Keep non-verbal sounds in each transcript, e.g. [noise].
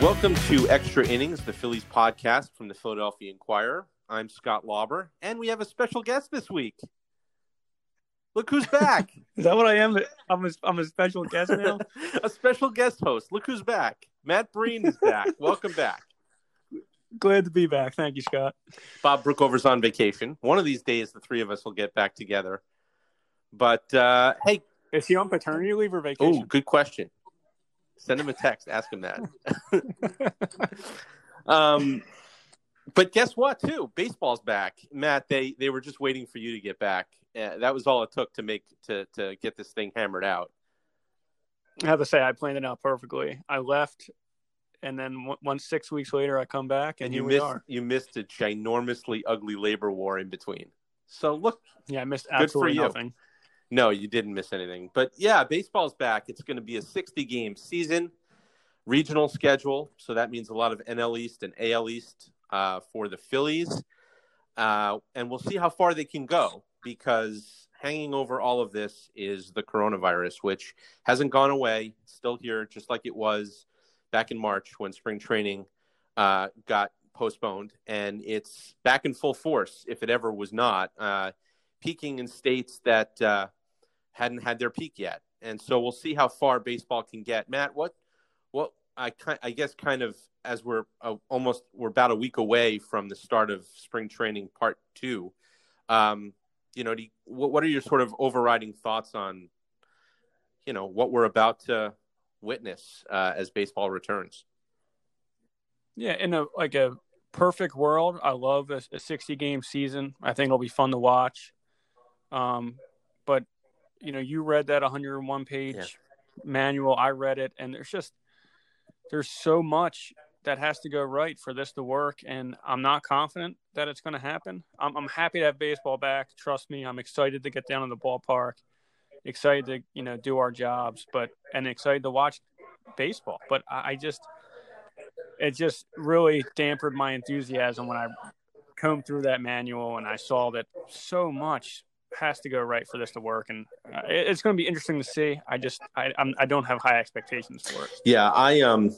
Welcome to Extra Innings, the Phillies podcast from the Philadelphia Inquirer. I'm Scott Lauber, and we have a special guest this week. Look who's back. [laughs] Is that what I am? I'm a, I'm a special guest now. [laughs] a special guest host. Look who's back. Matt Breen is back. [laughs] Welcome back. Glad to be back. Thank you, Scott. Bob Brookover's on vacation. One of these days, the three of us will get back together. But uh, hey, is he on paternity leave or vacation? Oh, good question. Send him a text. Ask him that. [laughs] um, but guess what? Too baseball's back, Matt. They they were just waiting for you to get back. Uh, that was all it took to make to to get this thing hammered out. I have to say, I planned it out perfectly. I left, and then once six weeks later, I come back, and, and you missed are. you missed a ginormously ugly labor war in between. So look, yeah, I missed absolutely nothing. No, you didn't miss anything. But yeah, baseball's back. It's going to be a 60 game season, regional schedule. So that means a lot of NL East and AL East uh, for the Phillies. Uh, and we'll see how far they can go because hanging over all of this is the coronavirus, which hasn't gone away, still here, just like it was back in March when spring training uh, got postponed. And it's back in full force, if it ever was not, uh, peaking in states that uh, hadn't had their peak yet, and so we'll see how far baseball can get. Matt, what what I I guess kind of as we're uh, almost we're about a week away from the start of spring training part two. Um, you know, you, what what are your sort of overriding thoughts on you know what we're about to witness uh, as baseball returns? Yeah, in a like a perfect world, I love a, a 60 game season. I think it'll be fun to watch. Um, but you know, you read that 101 page yeah. manual. I read it, and there's just there's so much that has to go right for this to work, and I'm not confident that it's going to happen. I'm, I'm happy to have baseball back. Trust me, I'm excited to get down to the ballpark, excited to you know do our jobs, but and excited to watch baseball. But I, I just it just really dampened my enthusiasm when I combed through that manual and I saw that so much has to go right for this to work, and uh, it's going to be interesting to see. I just I I'm, I do not have high expectations for it. Yeah, I um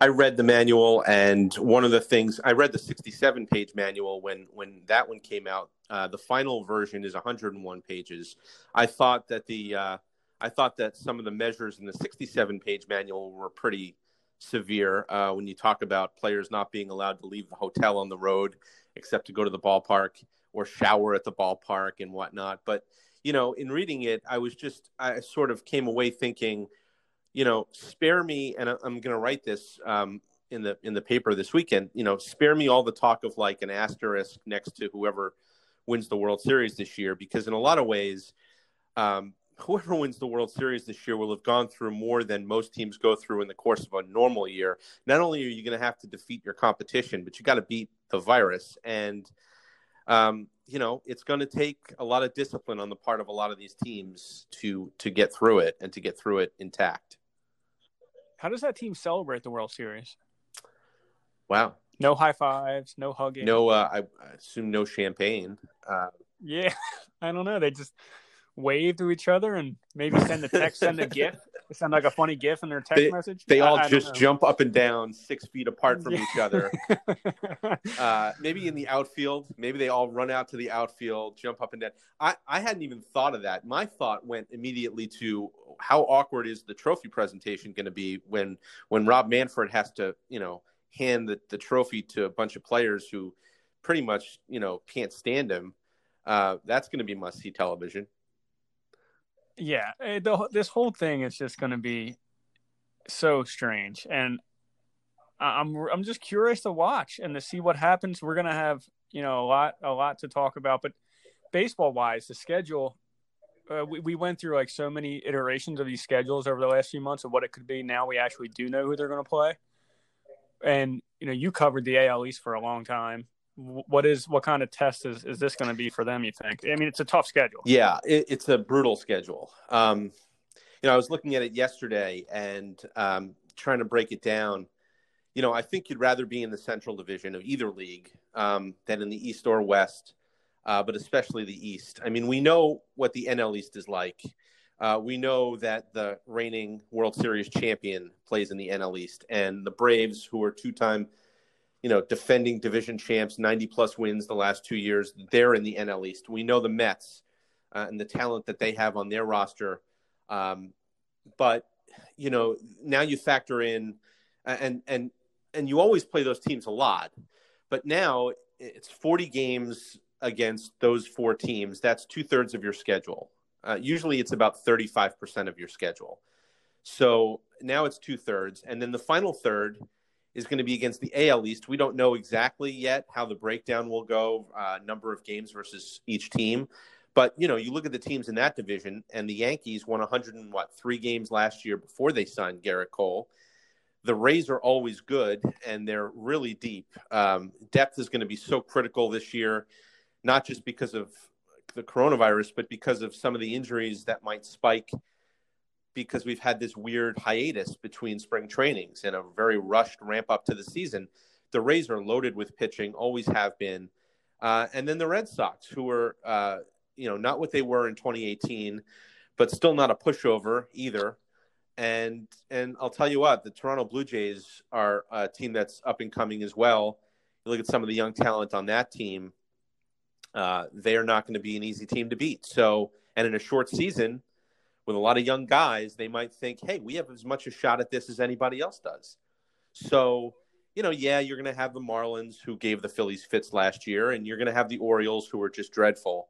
I read the manual, and one of the things I read the 67 page manual when when that one came out. Uh, the final version is 101 pages. I thought that the uh, I thought that some of the measures in the 67 page manual were pretty severe uh, when you talk about players not being allowed to leave the hotel on the road except to go to the ballpark or shower at the ballpark and whatnot. But you know, in reading it, I was just I sort of came away thinking, you know, spare me, and I'm going to write this um, in the in the paper this weekend. You know, spare me all the talk of like an asterisk next to whoever wins the World Series this year, because in a lot of ways. Um, whoever wins the World Series this year will have gone through more than most teams go through in the course of a normal year. Not only are you going to have to defeat your competition, but you got to beat the virus. And um, you know, it's going to take a lot of discipline on the part of a lot of these teams to to get through it and to get through it intact. How does that team celebrate the World Series? Wow. No high fives, no hugging. No, uh, I, I assume no champagne. Uh, yeah, [laughs] I don't know. They just wave to each other and maybe send a text, send a [laughs] GIF. Sound like a funny GIF in their text they, message. They all I, just jump up and down six feet apart from yeah. each other. [laughs] uh, maybe in the outfield, maybe they all run out to the outfield, jump up and down. I, I hadn't even thought of that. My thought went immediately to how awkward is the trophy presentation going to be when when Rob Manfred has to, you know, hand the, the trophy to a bunch of players who pretty much, you know, can't stand him. Uh, that's going to be must see television yeah, eh, the, this whole thing is just going to be so strange, and I'm I'm just curious to watch and to see what happens. We're going to have you know a lot a lot to talk about, but baseball wise, the schedule. Uh, we, we went through like so many iterations of these schedules over the last few months of what it could be. Now we actually do know who they're going to play. And, you know, you covered the AL East for a long time what is what kind of test is, is this going to be for them you think? I mean it's a tough schedule. Yeah it, it's a brutal schedule. Um, you know i was looking at it yesterday and um, trying to break it down. You know i think you'd rather be in the central division of either league um, than in the east or west uh, but especially the east. I mean we know what the nl east is like. Uh, we know that the reigning World Series champion plays in the NL East, and the Braves, who are two-time, you know, defending division champs, 90-plus wins the last two years, they're in the NL East. We know the Mets uh, and the talent that they have on their roster, um, but you know, now you factor in, and and and you always play those teams a lot, but now it's 40 games against those four teams. That's two thirds of your schedule. Uh, usually it's about 35% of your schedule. So now it's two thirds. And then the final third is going to be against the AL East. We don't know exactly yet how the breakdown will go, uh, number of games versus each team. But you know, you look at the teams in that division, and the Yankees won 100 and what three games last year before they signed Gerrit Cole. The Rays are always good, and they're really deep. Um, depth is going to be so critical this year, not just because of the coronavirus, but because of some of the injuries that might spike because we've had this weird hiatus between spring trainings and a very rushed ramp up to the season. The Rays are loaded with pitching, always have been. Uh, and then the Red Sox, who are, uh, you know, not what they were in 2018, but still not a pushover either. And and I'll tell you what, the Toronto Blue Jays are a team that's up and coming as well. You look at some of the young talent on that team uh, they are not going to be an easy team to beat. So, and in a short season with a lot of young guys, they might think, hey, we have as much a shot at this as anybody else does. So, you know, yeah, you're going to have the Marlins who gave the Phillies fits last year, and you're going to have the Orioles who are just dreadful.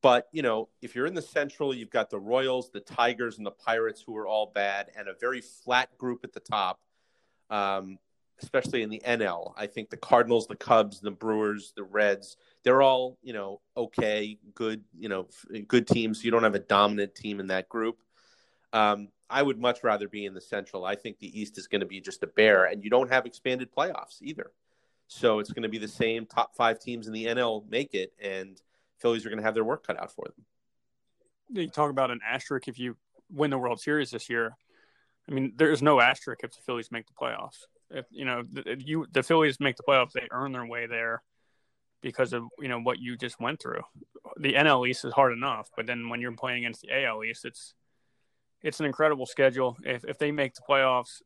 But, you know, if you're in the Central, you've got the Royals, the Tigers, and the Pirates who are all bad, and a very flat group at the top. Um, especially in the NL. I think the Cardinals, the Cubs, the Brewers, the Reds, they're all, you know, okay, good, you know, good teams. You don't have a dominant team in that group. Um, I would much rather be in the Central. I think the East is going to be just a bear, and you don't have expanded playoffs either. So it's going to be the same top five teams in the NL make it, and Phillies are going to have their work cut out for them. You talk about an asterisk if you win the World Series this year. I mean, there's no asterisk if the Phillies make the playoffs if you know the, you the Phillies make the playoffs, they earn their way there because of you know what you just went through. The NL East is hard enough, but then when you're playing against the AL East, it's it's an incredible schedule. If if they make the playoffs,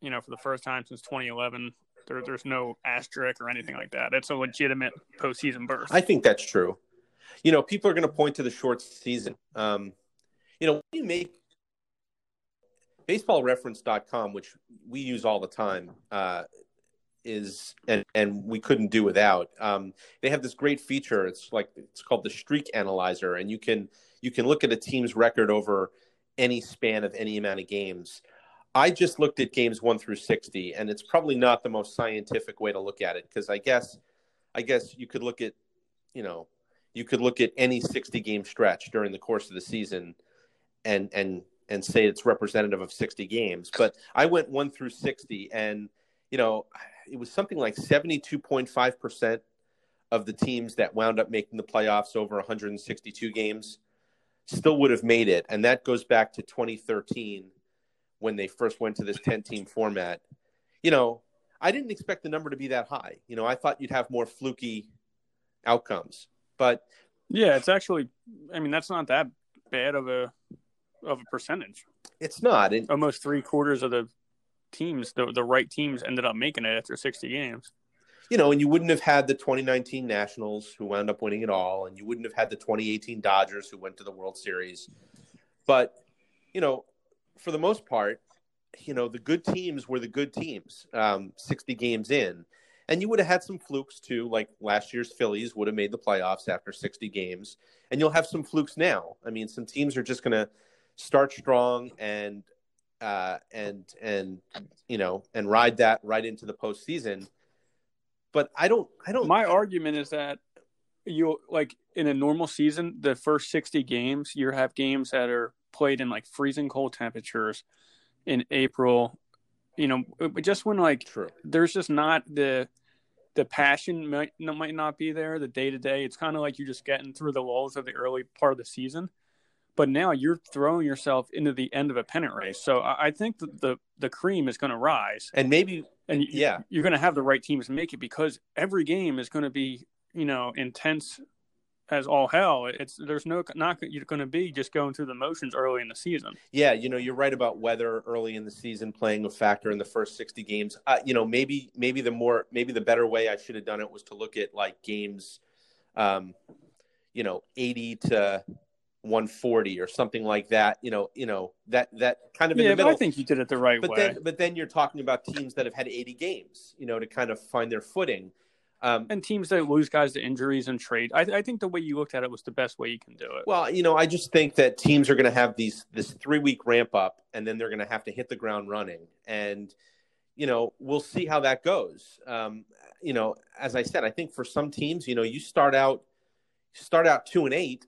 you know, for the first time since 2011, there, there's no asterisk or anything like that. It's a legitimate postseason berth. I think that's true. You know, people are going to point to the short season. Um, you know, when you make baseballreference.com, which we use all the time, uh, is and and we couldn't do without. Um, they have this great feature. It's like it's called the streak analyzer, and you can you can look at a team's record over any span of any amount of games. I just looked at games one through sixty, and it's probably not the most scientific way to look at it because I guess I guess you could look at you know you could look at any sixty game stretch during the course of the season and and and say it's representative of 60 games. But I went one through 60, and you know, it was something like 72.5 percent of the teams that wound up making the playoffs over 162 games still would have made it, and that goes back to 2013 when they first went to this 10 team format. You know, I didn't expect the number to be that high. You know, I thought you'd have more fluky outcomes, but yeah, it's actually. I mean, that's not that bad of a of a percentage. It's not. It, Almost three quarters of the teams, the, the right teams, ended up making it after 60 games. You know, and you wouldn't have had the 2019 Nationals who wound up winning it all, and you wouldn't have had the 2018 Dodgers who went to the World Series. But, you know, for the most part, you know, the good teams were the good teams, um, 60 games in. And you would have had some flukes too, like last year's Phillies would have made the playoffs after 60 games. And you'll have some flukes now. I mean, some teams are just going to start strong and uh, and and you know and ride that right into the postseason. But I don't. I don't. My argument is that you like in a normal season, the first sixty games, you have games that are played in like freezing cold temperatures in April. You know, just when like True. there's just not the the passion might might not be there. The day to day, it's kind of like you're just getting through the lulls of the early part of the season but now you're throwing yourself into the end of a pennant race. So I, think that the the cream is going to rise, and maybe and you, yeah, you're going to have the right teams make it because every game is going to be you know intense as all hell. It's there's no not you're going to be just going through the motions early in the season. Yeah, you know, you're right about weather early in the season playing a factor in the first 60 games. Uh, you know, maybe maybe the more maybe the better way I should have done it was to look at like games, um, you know, 80 to 140 or something like that. You know, you know that that kind of in yeah, the middle. I think you did it the right but way. then but then you're talking about teams that have had 80 games. You know, to kind of find their footing. Um, and teams that lose guys to injuries and trade. I, I, think the way you looked at it was the best way you can do it. Well, you know, I just think that teams are going to have these this three week ramp up, and then they're going to have to hit the ground running, and you know, we'll see how that goes. Um, you know, as I said, I think for some teams, you know, you start out start out two and eight,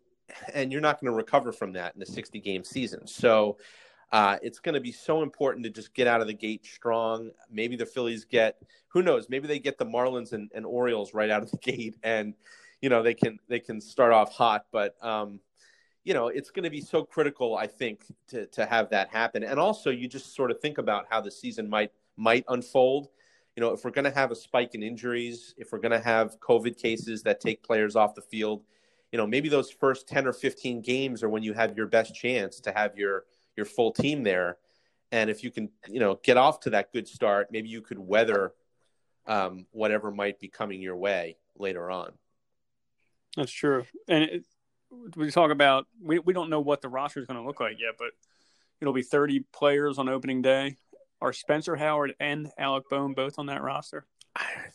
and you're not going to recover from that in a 60 game season. So. Uh, it's going to be so important to just get out of the gate strong. Maybe the Phillies get who knows? Maybe they get the Marlins and, and Orioles right out of the [laughs] gate, and you know they can they can start off hot. But um, you know it's going to be so critical, I think, to to have that happen. And also, you just sort of think about how the season might might unfold. You know, if we're going to have a spike in injuries, if we're going to have COVID cases that take players off the field, you know, maybe those first ten or fifteen games are when you have your best chance to have your your full team there. And if you can, you know, get off to that good start, maybe you could weather um, whatever might be coming your way later on. That's true. And it, we talk about we, we don't know what the roster is going to look like yet, but it'll be 30 players on opening day. Are Spencer Howard and Alec Bohm both on that roster?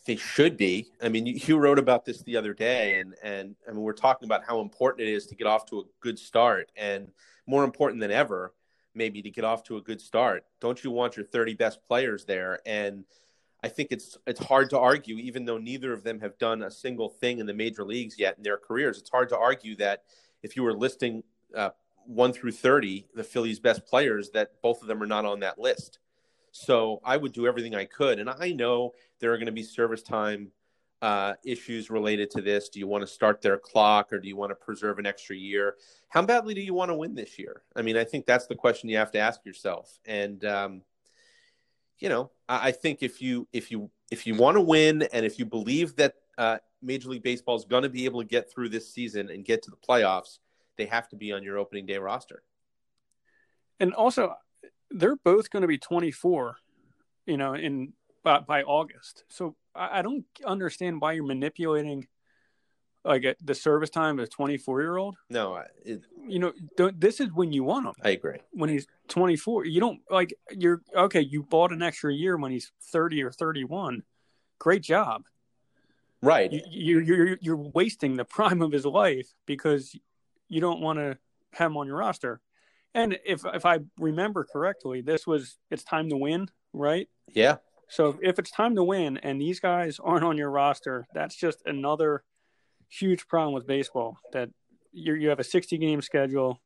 They should be. I mean, you wrote about this the other day, and and I mean, we're talking about how important it is to get off to a good start, and more important than ever, maybe to get off to a good start. Don't you want your 30 best players there? And I think it's it's hard to argue, even though neither of them have done a single thing in the major leagues yet in their careers. It's hard to argue that if you were listing uh, one through 30, the Phillies' best players, that both of them are not on that list. So I would do everything I could, and I know there are going to be service time uh, issues related to this? Do you want to start their clock or do you want to preserve an extra year? How badly do you want to win this year? I mean, I think that's the question you have to ask yourself. And um, you know, I, I, think if you if you if you want to win and if you believe that uh, Major League Baseball is going to be able to get through this season and get to the playoffs, they have to be on your opening day roster. And also, they're both going to be 24, you know, in by, by August. So I, I don't understand why you're manipulating like a, the service time of a 24 year old. No, it, you know, don't this is when you want him. I agree. When he's 24, you don't like you're okay. You bought an extra year when he's 30 or 31. Great job. Right. You, you, you're you're wasting the [laughs] prime of his life because you don't want to have him on your roster. And if if I remember correctly, this was it's time to win, right? Yeah. So if it's time to win and these guys aren't on your roster, that's just another huge problem with baseball. That you you have a 60 game schedule,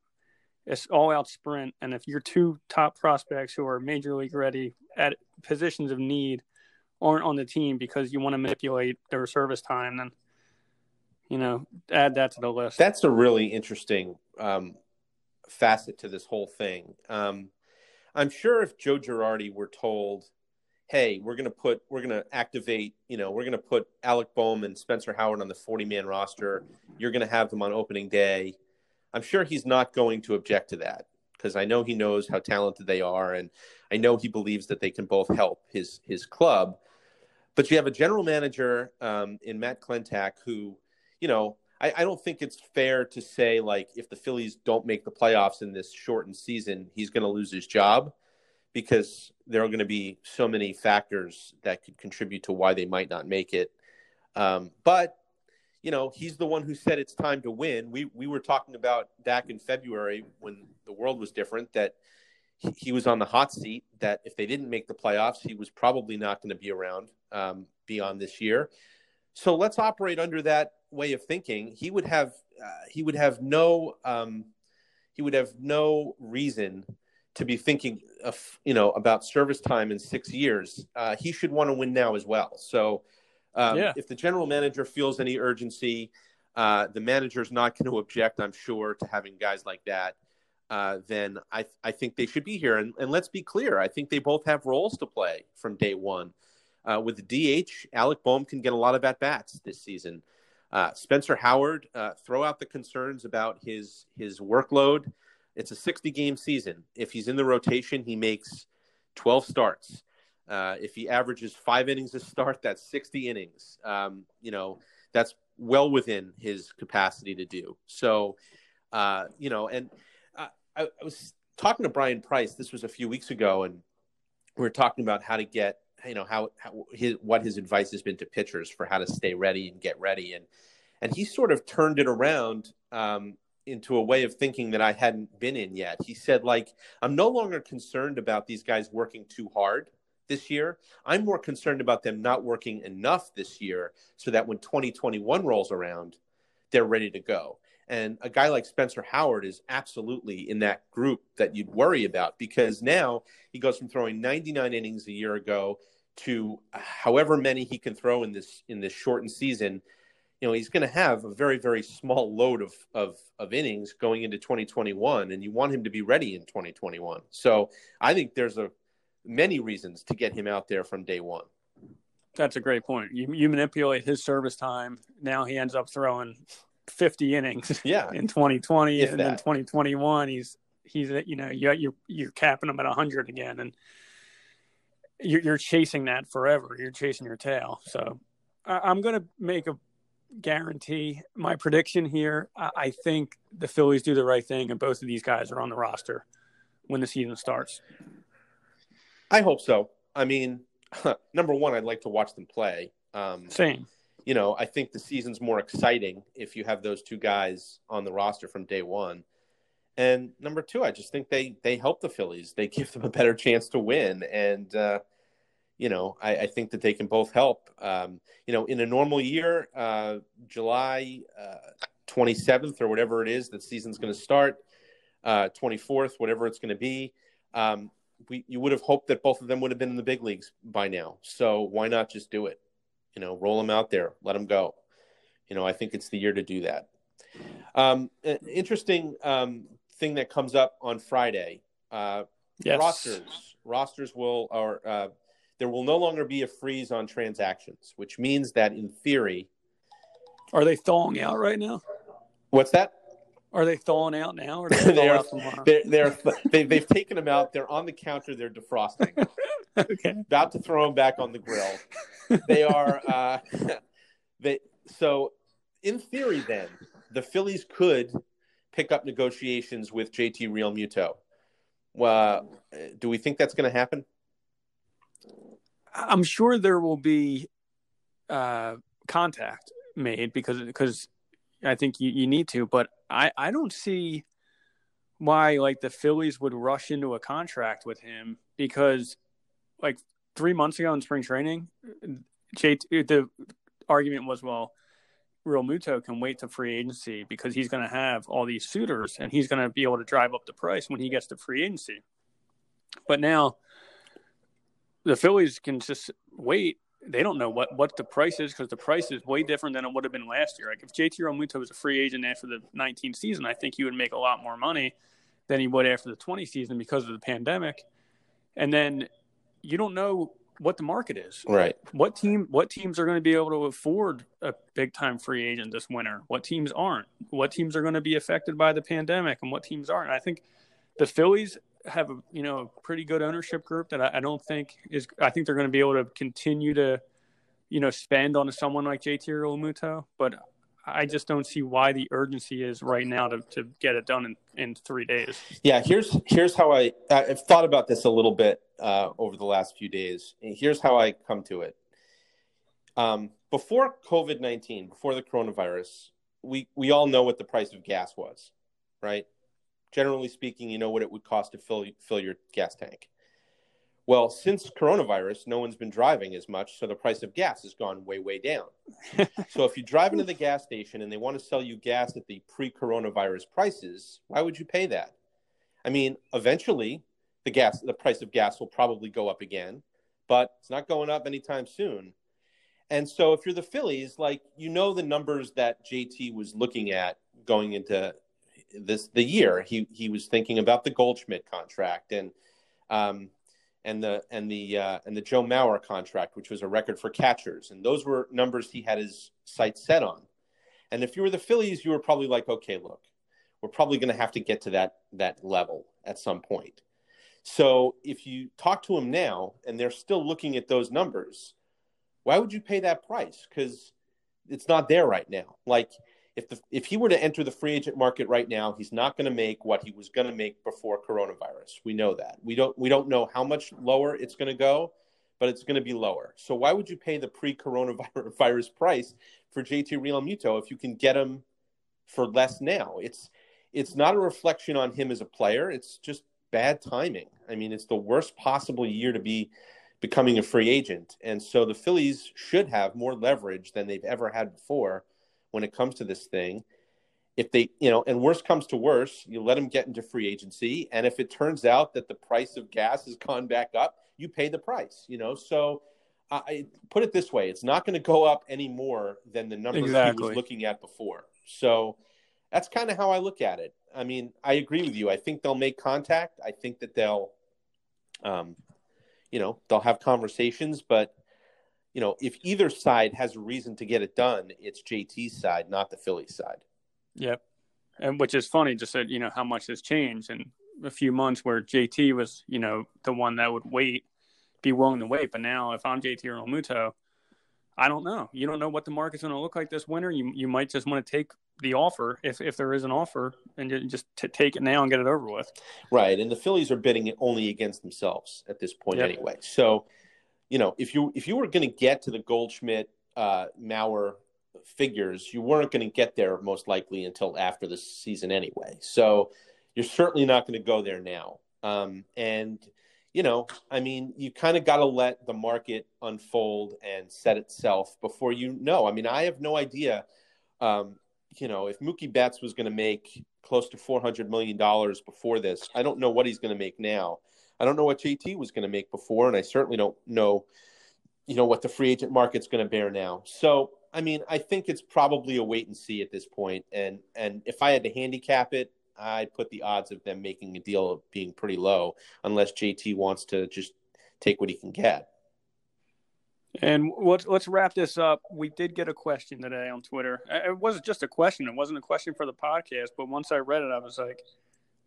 it's all out sprint, and if your two top prospects who are major league ready at positions of need aren't on the team because you want to manipulate their service time, then you know add that to the list. That's a really interesting um, facet to this whole thing. Um, I'm sure if Joe Girardi were told hey, we're going to put, we're going to activate, you know, we're going to put Alec Bohm and Spencer Howard on the 40 man roster. You're going to have them on opening day. I'm sure he's not going to object to that because I know he knows how talented they are. And I know he believes that they can both help his, his club. But you have a general manager um, in Matt Klentak who, you know, I, I don't think it's fair to say like if the Phillies don't make the playoffs in this shortened season, he's going to lose his job because there are going to be so many factors that could contribute to why they might not make it. Um, but you know, he's the one who said it's time to win. We we were talking about back in February when the world was different that he, was on the hot seat. That if they didn't make the playoffs, he was probably not going to be around um, beyond this year. So let's operate under that way of thinking. He would have uh, he would have no um, he would have no reason to be thinking of, you know about service time in six years, uh, he should want to win now as well. So, um, yeah. if the general manager feels any urgency, uh, the manager's not going to object, I'm sure, to having guys like that. Uh, then I, I think they should be here. And, and let's be clear, I think they both have roles to play from day one. Uh, with DH, Alec Bohm can get a lot of at bats this season. Uh, Spencer Howard, uh, throw out the concerns about his his workload. It's a 60 game season. If he's in the rotation, he makes 12 starts. Uh, if he averages five innings a start, [laughs] that's 60 innings. Um, you know, that's well within his capacity to do. So, uh, you know, and I, I, was talking to Bryan Price. This was a few weeks ago, and we were talking about how to get, you know, how, how his what his advice has been to pitchers for how to stay ready and get ready, and and he sort of turned it around um, into a way of thinking that I hadn't been in yet. He said, like, I'm no longer concerned about these guys working too hard this year. I'm more concerned about them not working enough this year so that when 2021 rolls around, they're ready to go. And a guy like Spencer Howard is absolutely in that group that you'd worry about because now he goes from throwing 99 innings a year ago to however many he can throw in this in this shortened season you know he's going to have a very very small load of, of of innings going into 2021 and you want him to be ready in 2021 so i think there's a many reasons to get him out there from day one. That's a great point. You, you manipulate his service time. Now he ends up throwing 50 innings [laughs] yeah in 2020 if and that. then 2021 he's he's you know you, you're you're capping him at 100 again and you're, you're chasing that forever you're chasing your tail so I'm going to make a guarantee my prediction here. I think the Phillies do the right thing, and both of these guys are on the roster when the season starts. I hope so. I mean, [laughs] number one, I'd like to watch them play. Um, Same. You know, I think the season's more exciting if you have those two guys on the roster from day one. And number two, I just think they they help the Phillies. They [laughs] give them a better chance to win, and uh, you know, I, I, think that they can both help. Um, you know, in a normal year, uh, July uh, 27th or whatever it is, the season's going to start, uh, 24th, whatever it's going to be. Um, we, you would have hoped that both of them would have been in the big leagues by now. So why not just do it? You know, roll them out there, let them go. You know, I think it's the year to do that. Um, interesting um, thing that comes up on Friday. Uh, yes. Rosters, rosters will or uh, there will no longer be a freeze on transactions, which means that in theory. Are they thawing out right now? What's that? Are they thawing out now? Or [laughs] they they are, they're, they're, they, they've taken them out. They're on the counter. They're defrosting. [laughs] [laughs] okay. About to throw them back on the grill. They are. [laughs] Uh, [laughs] they so in theory, then the Phillies could pick up negotiations with JT Real Realmuto. Uh, do we think that's going to happen? I'm sure there will be uh, contact made because because I think you, you need to, but I, I don't see why like the Phillies would rush into a contract with him because like three months ago in spring training, J, the argument was well, Realmuto can wait to free agency because he's going to have all these suitors and he's going to be able to drive up the price when he gets to free agency. But now the Phillies can just wait. They don't know what, what the price is because the price is way different than it would have been last year. Like if JT Realmuto was a free agent after the 19 season, I think he would make a lot more money than he would after the 20 season because of the pandemic. And then you don't know what the market is. Right. What team what teams are going to be able to afford a big time free agent this winter? What teams aren't? What teams are going to be affected by the pandemic and what teams aren't? I think the Phillies have a you know a pretty good ownership group that I, I don't think is. I think they're going to be able to continue to, you know, spend on someone like JT Realmuto, but I just don't see why the urgency is right now to, to get it done in, in three days. Yeah, here's here's how I I've thought about this a little bit uh, over the last few days. Here's how I come to it. Um, before COVID nineteen, before the coronavirus, we we all know what the price of gas was, right? generally speaking, you know what it would cost to fill fill your gas tank. Well, since coronavirus, no one's been driving as much, so the price of gas has gone way, way down. [laughs] so if you drive into the gas station and they want to sell you gas at the pre-coronavirus prices, why would you pay that? I mean, eventually the gas the price of gas will probably go up again, but it's not going up anytime soon. And so if you're the Phillies, like you know the numbers that JT was looking at going into this the year he he was thinking about the Goldschmidt contract and um, and the and the uh, and the Joe Mauer contract, which was a record for catchers, and those were numbers he had his sights set on. And if you were the Phillies, you were probably like, okay, look, we're probably going to have to get to that that level at some point. So if you talk to them now and they're still looking at those numbers, why would you pay that price? Because it's not there right now. Like if the if he were to enter the free agent market right now, he's not going to make what he was going to make before coronavirus. We know that. We don't we don't know how much lower it's going to go, but it's going to be lower. So why would you pay the pre-coronavirus [laughs] price for JT Realmuto if you can get him for less now? It's it's not a reflection on him as a player. It's just bad timing. I mean, it's the worst possible year to be becoming a free agent. And so the Phillies should have more leverage than they've ever had before when it comes to this thing. If they, you know, and worst comes to worst, you let them get into free agency. And if it turns out that the price of gas has gone back up, you pay the price, you know. So I put it this way it's not going to go up any more than the numbers exactly. he was looking at before. So that's kind of how I look at it. I mean, I agree with you. I think they'll make contact. I think that they'll, um, you know, they'll have conversations. But you know, if either side has a reason to get it done, it's JT's side, not the Phillies side. Yep, and which is funny, just that you know how much has changed in a few months, where JT was, you know, the one that would wait, be willing to wait. But now, if I'm JT or Realmuto, I don't know. You don't know what the market's going to look like this winter. You you might just want to take the offer if if there is an offer and just t- take it now and get it over with. Right, and the Phillies are bidding it only against themselves at this point yep. anyway. So, you know, if you if you were going to get to the Goldschmidt uh, Mauer figures, you weren't going to get there most likely until after the season anyway. So, you're certainly not going to go there now. Um, and you know, I mean, you kind of got to let the market unfold and set itself before you know. I mean, I have no idea, um, you know, if Mookie Betts was going to make close to $400 million before this, I don't know what he's going to make now. I don't know what JT was going to make before, and I certainly don't know, you know, what the free agent market's going to bear now. So, I mean, I think it's probably a wait and see at this point. And and if I had to handicap it, I'd put the odds of them making a deal being pretty low, unless JT wants to just take what he can get. And let's let's wrap this up. We did get a question today on Twitter. It wasn't just a question. It wasn't a question for the podcast, but once I read it, I was like,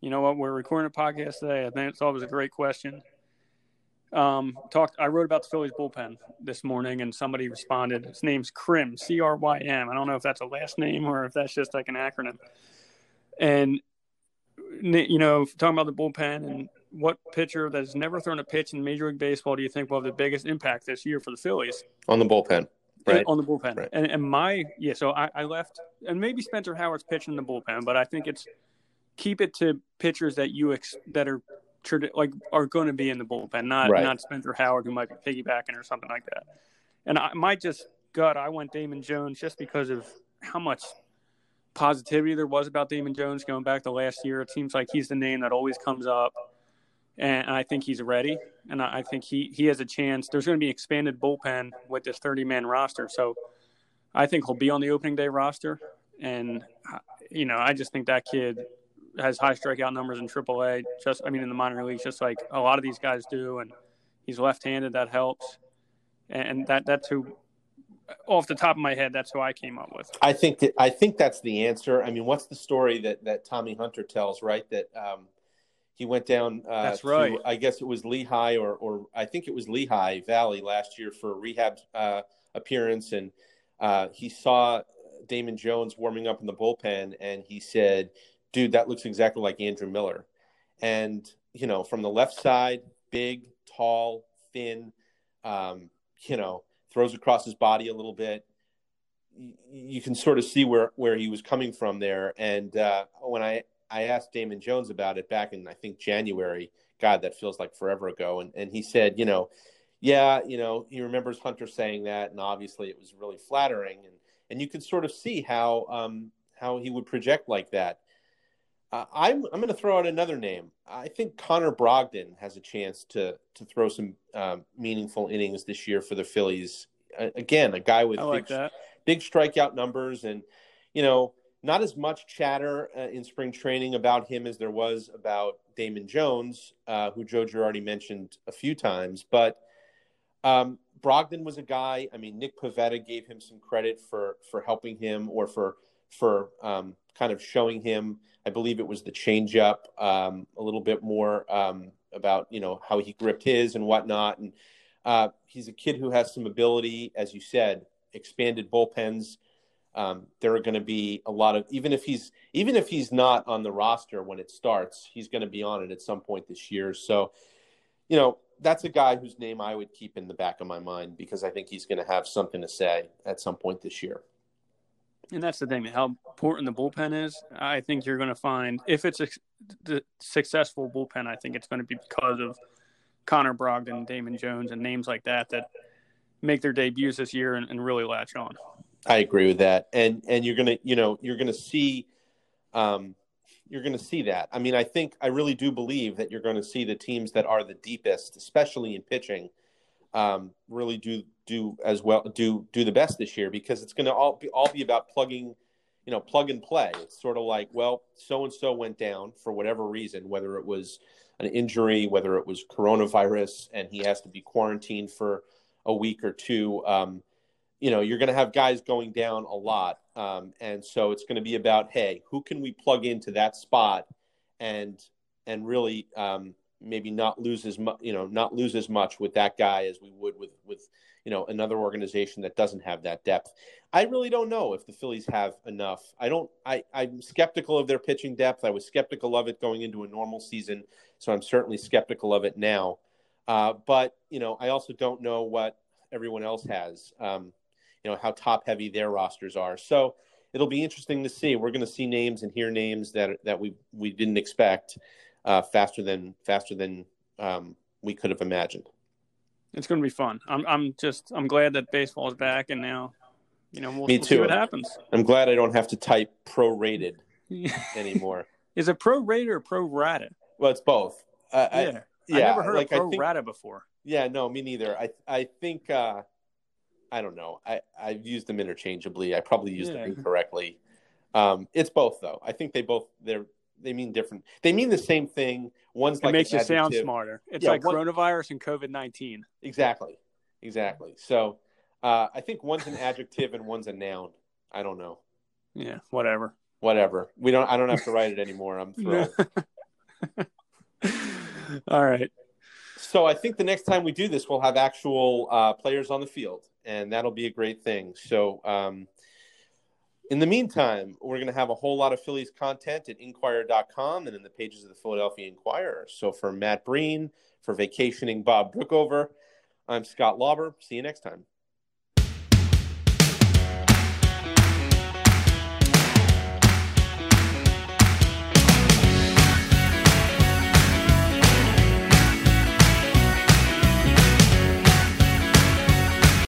you know what? We're recording a podcast today. I think it's always a great question. Um, talked. I wrote about the Phillies bullpen this morning, and somebody responded. His name's Crim, C R Y M. I don't know if that's a last name or if that's just like an acronym. And you know, talking about the bullpen and what pitcher that has never thrown a pitch in Major League Baseball do you think will have the biggest impact this year for the Phillies? On the bullpen, right? On the bullpen, right. and, and my yeah. So I, I left, and maybe Spencer Howard's pitching in the bullpen, but I think it's keep it to pitchers that you ex, that are like are going to be in the bullpen, not right. not Spencer Howard who might be piggybacking or something like that. And I might just gut I went Damon Jones just because of how much positivity there was about Damon Jones going back to last year. It seems like he's the name that always comes up, and I think he's ready. And I think he he has a chance. There's going to be expanded bullpen with this 30 man roster, so I think he'll be on the opening day roster. And uh, you know, I just think that kid has high strikeout numbers in AAA. Just I mean, in the minor leagues, just like a lot of these guys do, and he's left-handed. That helps, and that that's who off the top of my head, that's who I came up with. I think that I think that's the answer. I mean, what's the story that that Tommy Hunter tells? Right, that um, he went down. Uh, that's right. To, I guess it was Lehigh, or or I think it was Lehigh Valley last year for a rehab uh, appearance, and uh, he saw Damon Jones warming up in the bullpen, and he said, "Dude, that looks exactly like Andrew Miller." And you know, from the left side, big, tall, thin. Um, you know throws across his body a little bit. You can sort of see where, where he was coming from there. And uh, when I, I asked Damon Jones about it back in, I think, January, God, that feels like forever ago. And, and he said, you know, yeah, you know, he remembers Hunter saying that. And obviously it was really flattering. And, and you could sort of see how, um, how he would project like that. Uh, I'm I'm going to throw out another name. I think Connor Brogdon has a chance to to throw some um, meaningful innings this year for the Phillies. Uh, again, a guy with like big, big, strikeout numbers, and you know, not as much chatter uh, in spring training about him as there was about Damon Jones, uh, who Joe Girardi mentioned a few times. But um, Brogdon was a guy. I mean, Nick Pivetta gave him some credit for for helping him or for for um, kind of showing him. I believe it was the changeup, um, a little bit more um, about you know how he gripped his and whatnot. And uh, he's a kid who has some ability, as you said, expanded bullpens. Um, there are going to be a lot of even if he's even if he's not on the roster when it starts, he's going to be on it at some point this year. So, you know, that's a guy whose name I would keep in the back of my mind because I think he's going to have something to say at some point this year. And that's the thing, how important the bullpen is. I think you're going to find if it's a successful bullpen, I think it's going to be because of Connor Brogdon, Damon Jones, and names like that that make their debuts this year and, and really latch on. I agree with that, and and you're gonna you know you're gonna see, um, you're gonna see that. I mean, I think I really do believe that you're going to see the teams that are the deepest, especially in pitching, um, really do do as well do do the best this year because it's going to all be all be about plugging you know plug and play. It's sort of like well so and so went down for whatever reason whether it was an injury whether it was coronavirus and he has to be quarantined for a week or two. Um, you know you're going to have guys going down a lot. Um, and so it's going to be about hey who can we plug into that spot and and really um, maybe not lose as much, you know, not lose as much with that guy as we would with with you know another organization that doesn't have that depth. I really don't know if the Phillies have enough. I don't. I I'm skeptical of their pitching depth. I was skeptical of it going into a normal season, so I'm certainly skeptical of it now. Uh, but you know, I also don't know what everyone else has. Um, you know how top heavy their rosters are. So it'll be interesting to see. We're going to see names and hear names that that we we didn't expect uh, faster than faster than um, we could have imagined. It's going to be fun. I'm I'm just I'm glad that baseball is back, and now you know we'll, Me we'll too. see what happens. I'm glad I don't have to type prorated [laughs] anymore. Is it pro rated or pro rata? Well, it's both. Uh, yeah. I, yeah, I never heard like, of pro think, rata before. Yeah, no, me neither. I I think uh, I don't know. I I've used them interchangeably. I probably used Yeah. them incorrectly. Um, it's both though. I think they both they're they mean different. They mean the same thing. One's It like makes you sound smarter. It's Yeah, like one- coronavirus and COVID nineteen. Exactly, exactly. So uh, I think one's an adjective and one's a noun. I don't know. Yeah, whatever. Whatever. We don't. I don't have to write it anymore. I'm [laughs] thrilled. [laughs] All right. So I think the next time we do this, we'll have actual uh, players on the field, and that'll be a great thing. So um, in the meantime, we're going to have a whole lot of Phillies content at Inquirer.com and in the pages of the Philadelphia Inquirer. So for Matt Breen, for vacationing Bob Brookover, I'm Scott Lauber. See you next time.